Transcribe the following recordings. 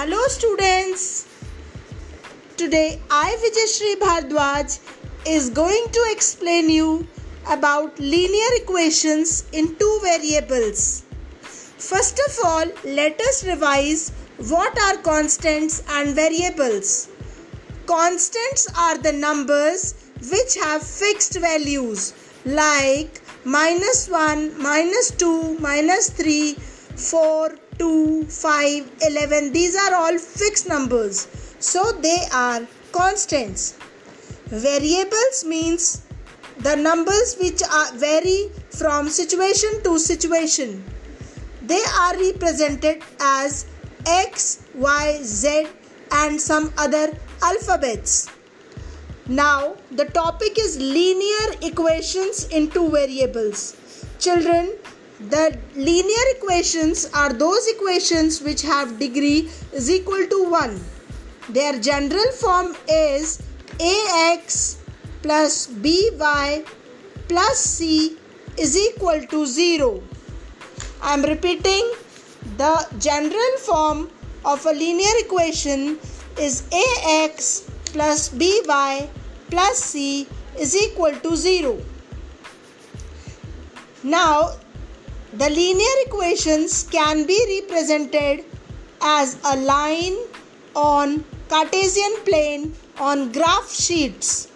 Hello students. Today I Vijayshri Bhardwaj is going to explain you about linear equations in two variables. First of all, let us revise what are constants and variables. Constants are the numbers which have fixed values like minus 1, minus 2, minus 3, 4, 2, 5, 11. These are all fixed numbers. So they are constants. Variables means the numbers which are vary from situation to situation. They are represented as X, Y, Z and some other alphabets. Now the topic is linear equations in two variables. Children, the linear equations are those equations which have degree is equal to 1. Their general form is ax plus by plus c is equal to 0. I am repeating the general form of a linear equation is ax plus by plus c is equal to 0. Now the linear equations can be represented as a line on Cartesian plane on graph sheets.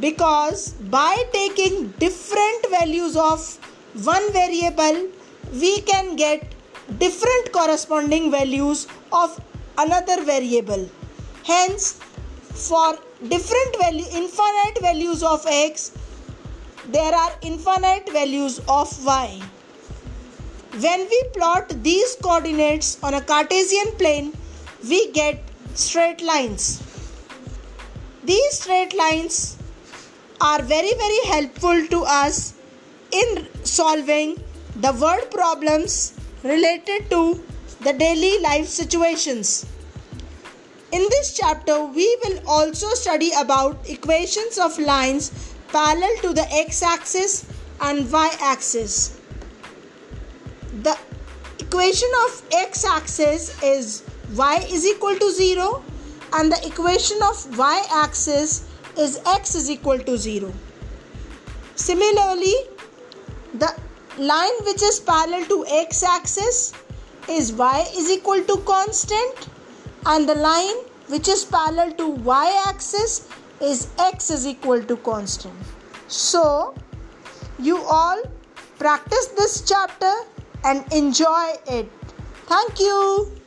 Because by taking different values of one variable we can get different corresponding values of another variable. Hence for different value infinite values of x there are infinite values of y. When we plot these coordinates on a Cartesian plane, we get straight lines. These straight lines are very very helpful to us in solving the word problems related to the daily life situations. In this chapter, we will also study about equations of lines parallel to the x axis and y axis. The equation of x axis is y is equal to 0 and the equation of y axis is x is equal to 0. Similarly, the line which is parallel to x axis is y is equal to constant and the line which is parallel to y axis is x is equal to constant. So, you all practice this chapter and enjoy it. Thank you.